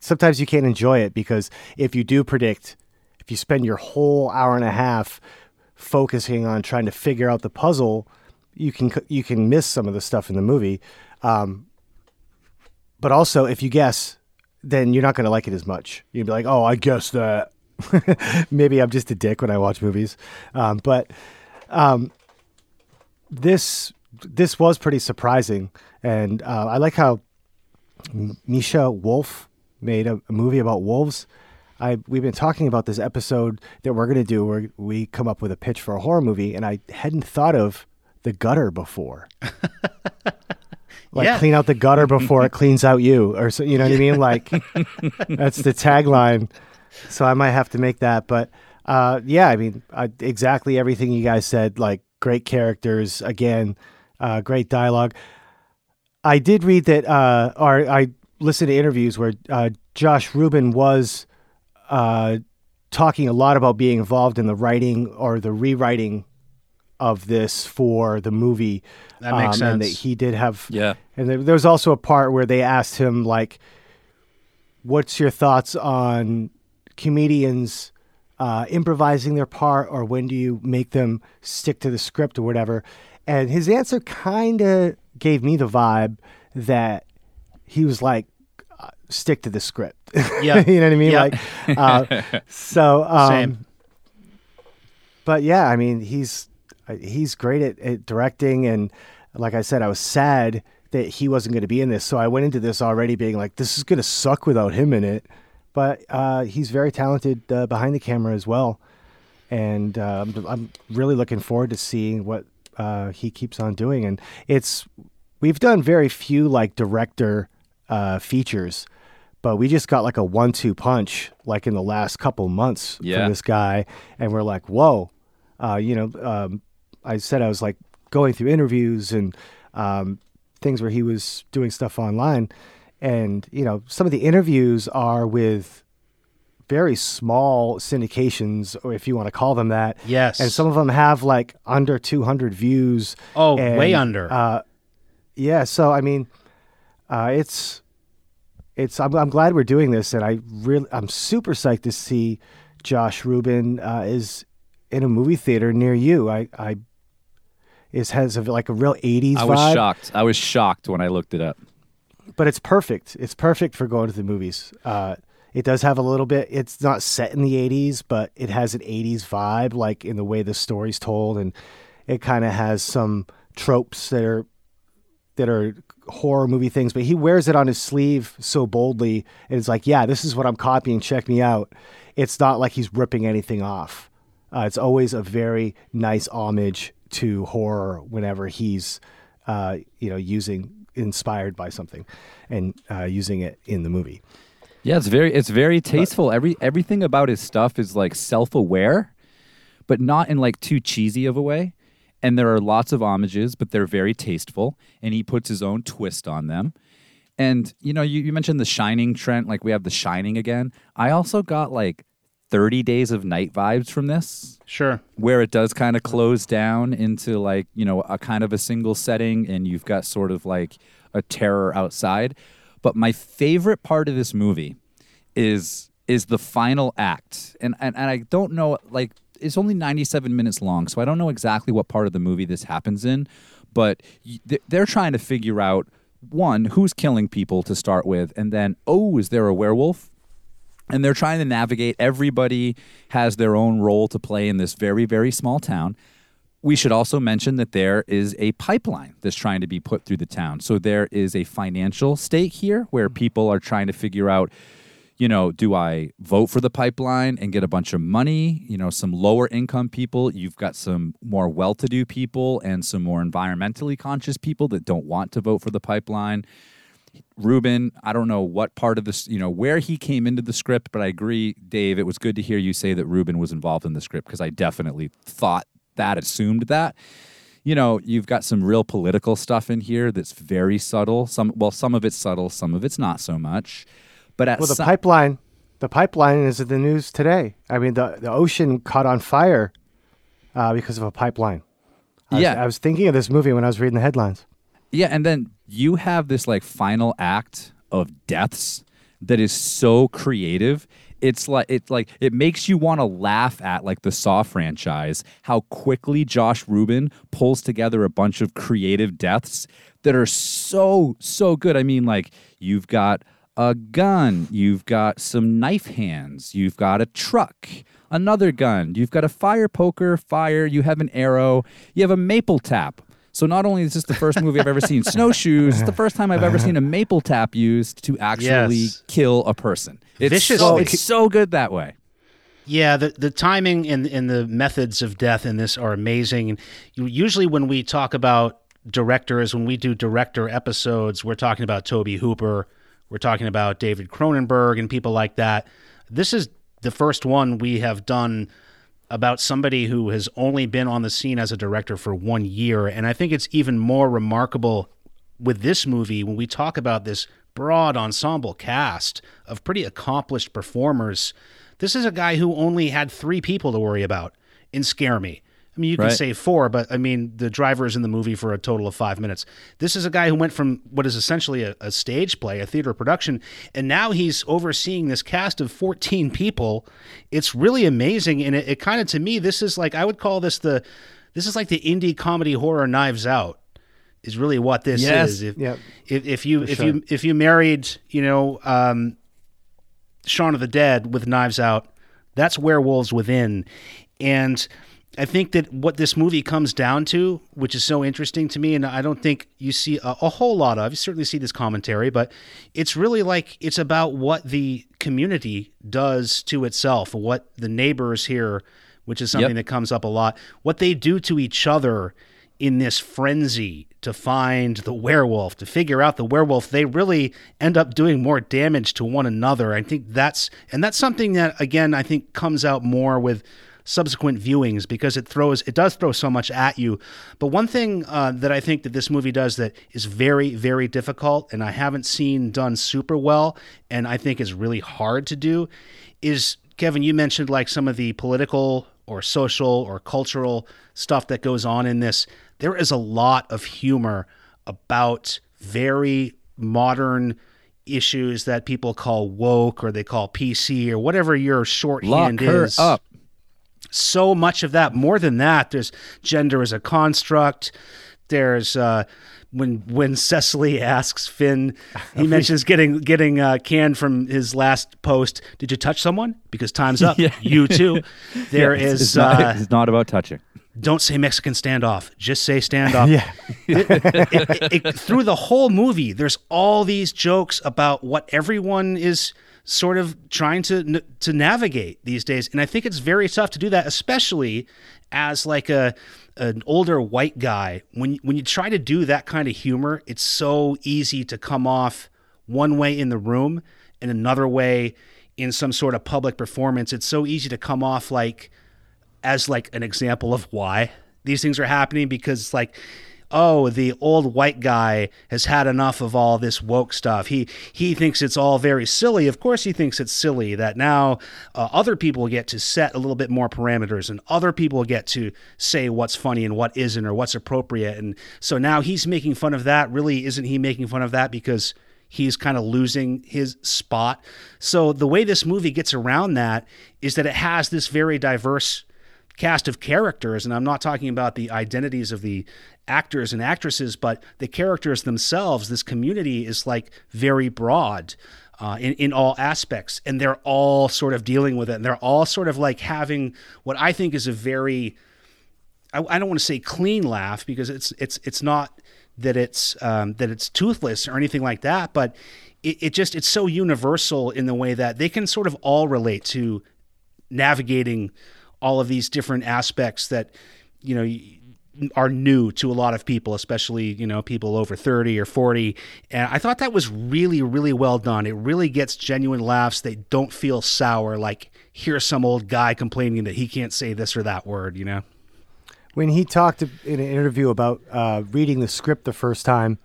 sometimes you can't enjoy it because if you do predict if you spend your whole hour and a half focusing on trying to figure out the puzzle, you can you can miss some of the stuff in the movie. Um, but also, if you guess, then you're not going to like it as much. You'd be like, "Oh, I guess that." Maybe I'm just a dick when I watch movies, um, but um, this this was pretty surprising, and uh, I like how Mishna Wolff made a, a movie about wolves. I we've been talking about this episode that we're gonna do where we come up with a pitch for a horror movie, and I hadn't thought of the gutter before. like Yeah. clean out the gutter before it cleans out you, or so you know what I mean. Like that's the tagline. So I might have to make that, but uh, yeah, I mean I, exactly everything you guys said. Like great characters, again, uh, great dialogue. I did read that, uh, or I listened to interviews where uh, Josh Ruben was uh, talking a lot about being involved in the writing or the rewriting of this for the movie. That makes And that sense. he did have, Yeah. and there was also a part where they asked him like, "What's your thoughts on comedians uh, improvising their part, or when do you make them stick to the script or whatever?" And his answer kind of gave me the vibe that he was like, uh, "Stick to the script." Yeah. you know what I mean? Yeah. Like, uh, so um, Same. but yeah, I mean, he's uh, he's great at, at directing, and like I said, I was sad that he wasn't going to be in this. So I went into this already being like, this is going to suck without him in it. But uh, he's very talented uh, behind the camera as well, and uh, I'm, really looking forward to seeing what uh, he keeps on doing. And it's we've done very few like director uh, features. But we just got like a one-two punch, like in the last couple months Yeah. from this guy, and we're like, "Whoa!" Uh, you know, um, I said I was like going through interviews and um, things where he was doing stuff online, and you know, some of the interviews are with very small syndications, or if you want to call them that. Yes. And some of them have like under 200 views. Oh, and, way under. Uh, yeah. So I mean, uh, it's it's. I'm, I'm glad we're doing this, and I really I'm super psyched to see Josh Ruben uh, is in a movie theater near you. I I is has a, like a real 80s I was vibe, shocked. I was shocked when I looked it up. But it's perfect. It's perfect for going to the movies. Uh, it does have a little bit. It's not set in the 80s, but it has an 80s vibe, like in the way the story's told, and it kind of has some tropes that are that are horror movie things, but he wears it on his sleeve so boldly, and it's like, yeah, this is what I'm copying. Check me out. It's not like he's ripping anything off. Uh, it's always a very nice homage to horror whenever he's, uh, you know, using inspired by something, and uh, using it in the movie. Yeah, it's very it's very tasteful. Every everything about his stuff is like self-aware, but not in like too cheesy of a way. And there are lots of homages, but they're very tasteful, and he puts his own twist on them. And you know, you, you mentioned the Shining, Trent. Like we have the Shining again. I also got like 30 Days of Night vibes from this. Sure. where it does kind of close down into like you know a kind of a single setting and you've got sort of like a terror outside. But my favorite part of this movie is is the final act. And and, and i don't know like it's only 97 minutes long so i don't know exactly what part of the movie this happens in. But they're trying to figure out one who's killing people to start with and then oh is there a werewolf and they're trying to navigate. Everybody has their own role to play in this very, very small town. We should also mention that there is a pipeline that's trying to be put through the town. So there is a financial stake here where people are trying to figure out, you know, do I vote for the pipeline and get a bunch of money? You know, some lower income people, you've got some more well to do people and some more environmentally conscious people that don't want to vote for the pipeline. Ruben, I don't know what part of this, you know, where he came into the script, but I agree, Dave, it was good to hear you say that Ruben was involved in the script because I definitely thought that, assumed that. You know, you've got some real political stuff in here that's very subtle. Some well, some of it's subtle, some of it's not so much. But at Well, the some- pipeline, the pipeline is in the news today. I mean, the the ocean caught on fire uh, because of a pipeline. I was, Yeah. I was thinking of this movie when I was reading the headlines. Yeah, and then you have this like final act of deaths that is so creative. It's like it like it makes you want to laugh at like the Saw franchise, how quickly Josh Ruben pulls together a bunch of creative deaths that are so so good. I mean, like you've got a gun, you've got some knife hands, you've got a truck, another gun, you've got a fire poker, fire, you have an arrow, you have a maple tap. So not only is this the first movie I've ever seen snowshoes, it's the first time I've ever seen a maple tap used to actually Yes. kill a person. It's Viciously. so, it's so good that way. Yeah, the the timing and and the methods of death in this are amazing. Usually, when we talk about directors, when we do director episodes, we're talking about Tobe Hooper, we're talking about David Cronenberg, and people like that. This is the first one we have done about somebody who has only been on the scene as a director for one year, and I think it's even more remarkable with this movie when we talk about this broad ensemble cast of pretty accomplished performers. This is a guy who only had three people to worry about in Scare Me. I mean, you can Right. say four, but I mean, the driver is in the movie for a total of five minutes. This is a guy who went from what is essentially a, a stage play, a theater production, and now he's overseeing this cast of 14 people. It's really amazing. And it, it kind of, to me, this is like, I would call this the, this is like the indie comedy horror Knives Out is really what this Yes. is. If, Yep. if, if you, For if sure. you, if you married, you know, um, Shaun of the Dead with Knives Out, that's Werewolves Within. And I think that what this movie comes down to, which is so interesting to me, and I don't think you see a, a whole lot of, you certainly see this commentary, but it's really like it's about what the community does to itself, what the neighbors here, which is something Yep. that comes up a lot, what they do to each other in this frenzy to find the werewolf, to figure out the werewolf, they really end up doing more damage to one another. I think that's, and that's something that, again, I think comes out more with subsequent viewings because it throws, it does throw so much at you. But one thing uh, that I think that this movie does that is very, very difficult and I haven't seen done super well, and I think is really hard to do, is Kevin, you mentioned like some of the political or social or cultural stuff that goes on in this. There is a lot of humor about very modern issues that people call woke or they call PC or whatever your shorthand Lock her is. up. So much of that. More than that, there's gender as a construct. There's uh, when when Cecily asks Finn, he mentions getting getting uh, canned from his last post. Did you touch someone? Because time's up. Yeah. You too. There Yeah, is it's, it's not, uh, it's not about touching. don't say Mexican standoff. Just say standoff. Yeah. it, it, it, through the whole movie, there's all these jokes about what everyone is sort of trying to to navigate these days, and I think it's very tough to do that, especially as like a an older white guy. When when you try to do that kind of humor, it's so easy to come off one way in the room and another way in some sort of public performance. It's so easy to come off like as like an example of why these things are happening because it's like oh the old white guy has had enough of all this woke stuff. He he thinks it's all very silly. Of course he thinks it's silly that now uh, other people get to set a little bit more parameters and other people get to say what's funny and what isn't or what's appropriate. And so now he's making fun of that. Really isn't he making fun of that because he's kind of losing his spot? So the way this movie gets around that is that it has this very diverse cast of characters, and I'm not talking about the identities of the actors and actresses, but the characters themselves. This community is like very broad. Uh, in, in all aspects, and they're all sort of dealing with it, and they're all sort of like having what I think is a very, I, I don't want to say clean laugh because it's it's it's not that it's um, that it's toothless or anything like that, but it, it just it's so universal in the way that they can sort of all relate to navigating all of these different aspects that you know are new to a lot of people especially you know people over 30 or 40 and i thought that was really really well done it really gets genuine laughs they don't feel sour like here's some old guy complaining that he can't say this or that word you know When he talked in an interview about uh, reading the script the first time,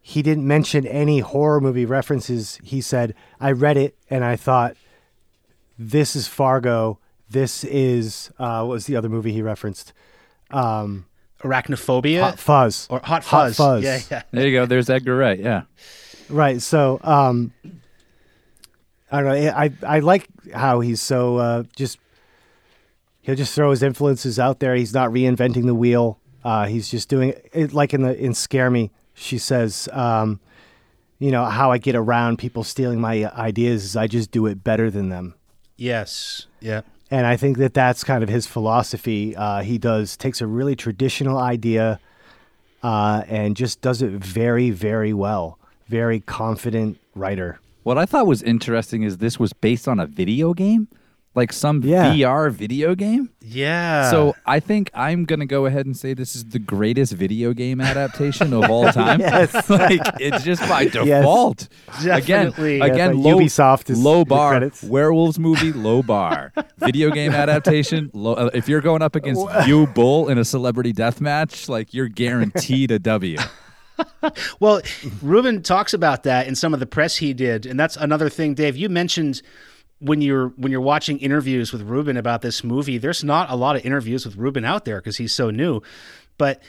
he didn't mention any horror movie references. He said, I read it and I thought, this is Fargo. This is, uh, what was the other movie he referenced? Um, arachnophobia Hot Fuzz. or hot fuzz, Hot Fuzz. yeah yeah There you go. There's Edgar Wright. Yeah. Right. So, um, I don't know. I I like how he's so uh, just he'll just throw his influences out there. He's not reinventing the wheel. Uh, he's just doing it like in the in Scare Me. She says, um, you know, how I get around people stealing my ideas is I just do it better than them. yes yeah And I think that that's kind of his philosophy. Uh, he does takes a really traditional idea uh, and just does it very, very well. Very confident writer. What I thought was interesting is this was based on a video game, like some Yeah. VR video game. yeah So I think I'm gonna go ahead and say this is the greatest video game adaptation of all time. Yes. like it's just by default. Definitely. Again, again, but low, Ubisoft is low bar. Werewolves movie, low bar. video game adaptation. Low, uh, if you're going up against Uwe Boll in a celebrity death match, like you're guaranteed a W. Well, Ruben talks about that in some of the press he did, and that's another thing, Dave. You mentioned when you're when you're watching interviews with Ruben about this movie. There's not a lot of interviews with Ruben out there because he's so new, but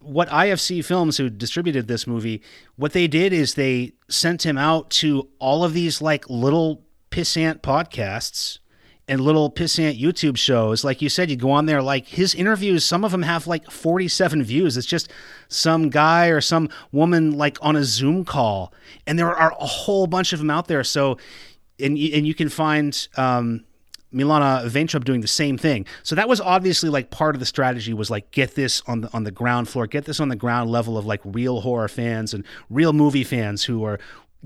what IFC Films, who distributed this movie, what they did is they sent him out to all of these like little pissant podcasts and little pissant YouTube shows. Like you said, you go on there, like his interviews, some of them have like 47 views. It's just some guy or some woman like on a Zoom call. And there are a whole bunch of them out there. So, and, you- and you can find, um, Milana Vayntrub doing the same thing. So that was obviously like part of the strategy was like get this on the on the ground floor, get this on the ground level of like real horror fans and real movie fans who are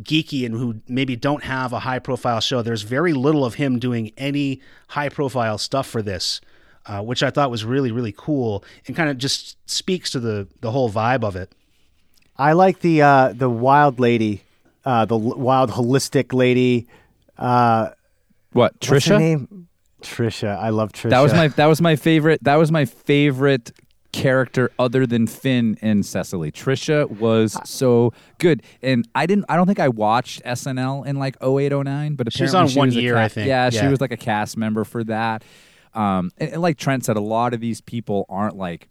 geeky and who maybe don't have a high profile show. There's very little of him doing any high profile stuff for this. Uh, which I thought was really, really cool, and kind of just speaks to the the whole vibe of it. I like the uh, the wild lady, uh, the wild holistic lady. Uh, What what's her Trisha? name? Trisha. I love Trisha. That was my that was my favorite. That was my favorite character other than Finn and Cecily. Trisha was so good, and I didn't. I don't think I watched SNL in like 0809, but apparently She was on she one was a year, ca- I think. Yeah, she was like a cast member for that. Um, and, and like Trent said, a lot of these people aren't like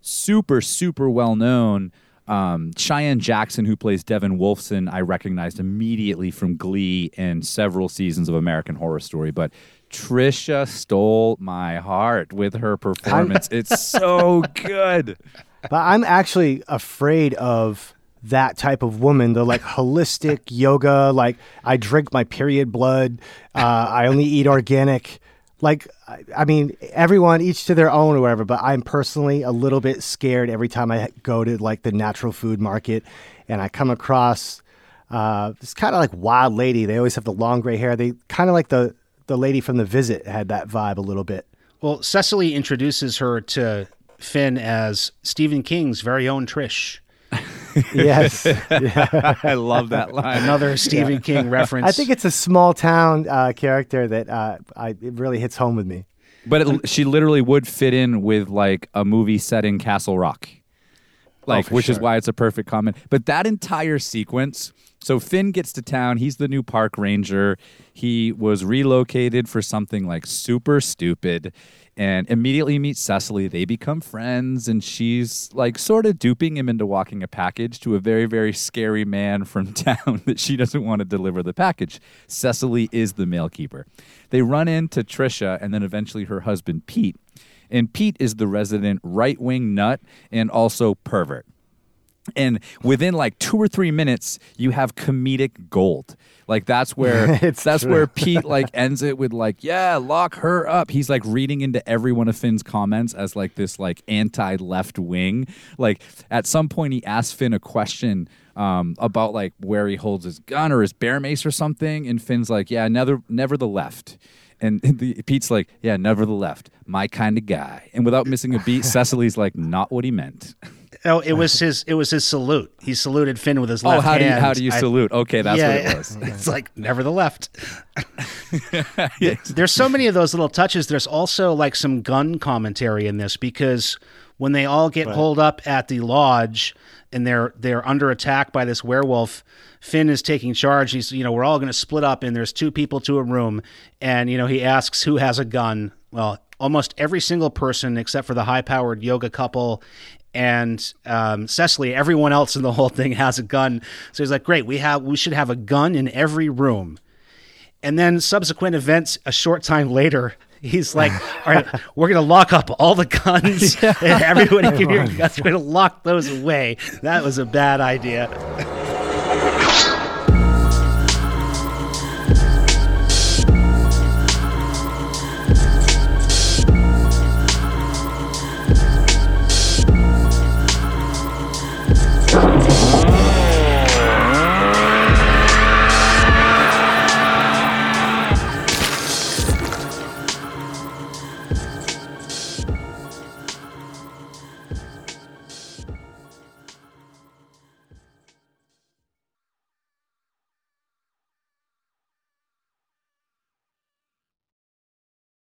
super super well known. Um, Cheyenne Jackson, who plays Devin Wolfson, I recognized immediately from Glee and several seasons of American Horror Story. But Trisha stole my heart with her performance. it's so good. But I'm actually afraid of that type of woman, the like holistic yoga, like I drink my period blood, uh, I only eat organic. Like I, I mean everyone each to their own or whatever but i'm personally a little bit scared every time i go to like the natural food market and i come across uh, this kind of like wild lady. They always have the long gray hair. They kind of like the the lady from the visit had that vibe a little bit. Well, Cecily introduces her to Finn as Stephen King's very own Trish. yes I love that line. Another Stephen King reference. i think it's a small town uh, character that uh, I, it really hits home with me But it, she literally would fit in with like a movie set in Castle Rock. Like, for which is why it's a perfect comment. But that entire sequence. So Finn gets to town. He's the new park ranger. He was relocated for something like super stupid and immediately meets Cecily. They become friends, and she's like sort of duping him into walking a package to a very, very scary man from town that she doesn't want to deliver the package. Cecily is the mail keeper. They run into Trisha and then eventually her husband, Pete. And Pete is the resident right wing nut and also pervert. And within like two or three minutes, you have comedic gold. Like that's where It's that's true. where Pete like ends it with like, yeah, lock her up. He's like reading into every one of Finn's comments as like this like anti left wing. Like at some point he asks Finn a question um, about like where he holds his gun or his bear mace or something, and Finn's like, yeah, never never the left. And the, Pete's like, yeah, never the left, my kind of guy. And without missing a beat, Cecily's like, not what he meant. Oh, it was his. It was his salute. He saluted Finn with his oh, left oh, how do you how do you I- salute? Okay, that's yeah, what it was. It's like never the left. There's so many of those little touches. There's also like some gun commentary in this because when they all get holed up at the lodge and they're they're under attack by this werewolf, Finn is taking charge. He's you know we're all going to split up and there's two people to a room and you know he asks who has a gun. Well, almost every single person except for the high-powered yoga couple and um, Cecily, everyone else in the whole thing has a gun. So he's like, "Great, we have we should have a gun in every room." And then subsequent events, a short time later, he's like, "All right, we're gonna lock up all the guns, and everybody can hear guns. We're gonna lock those away." That was a bad idea.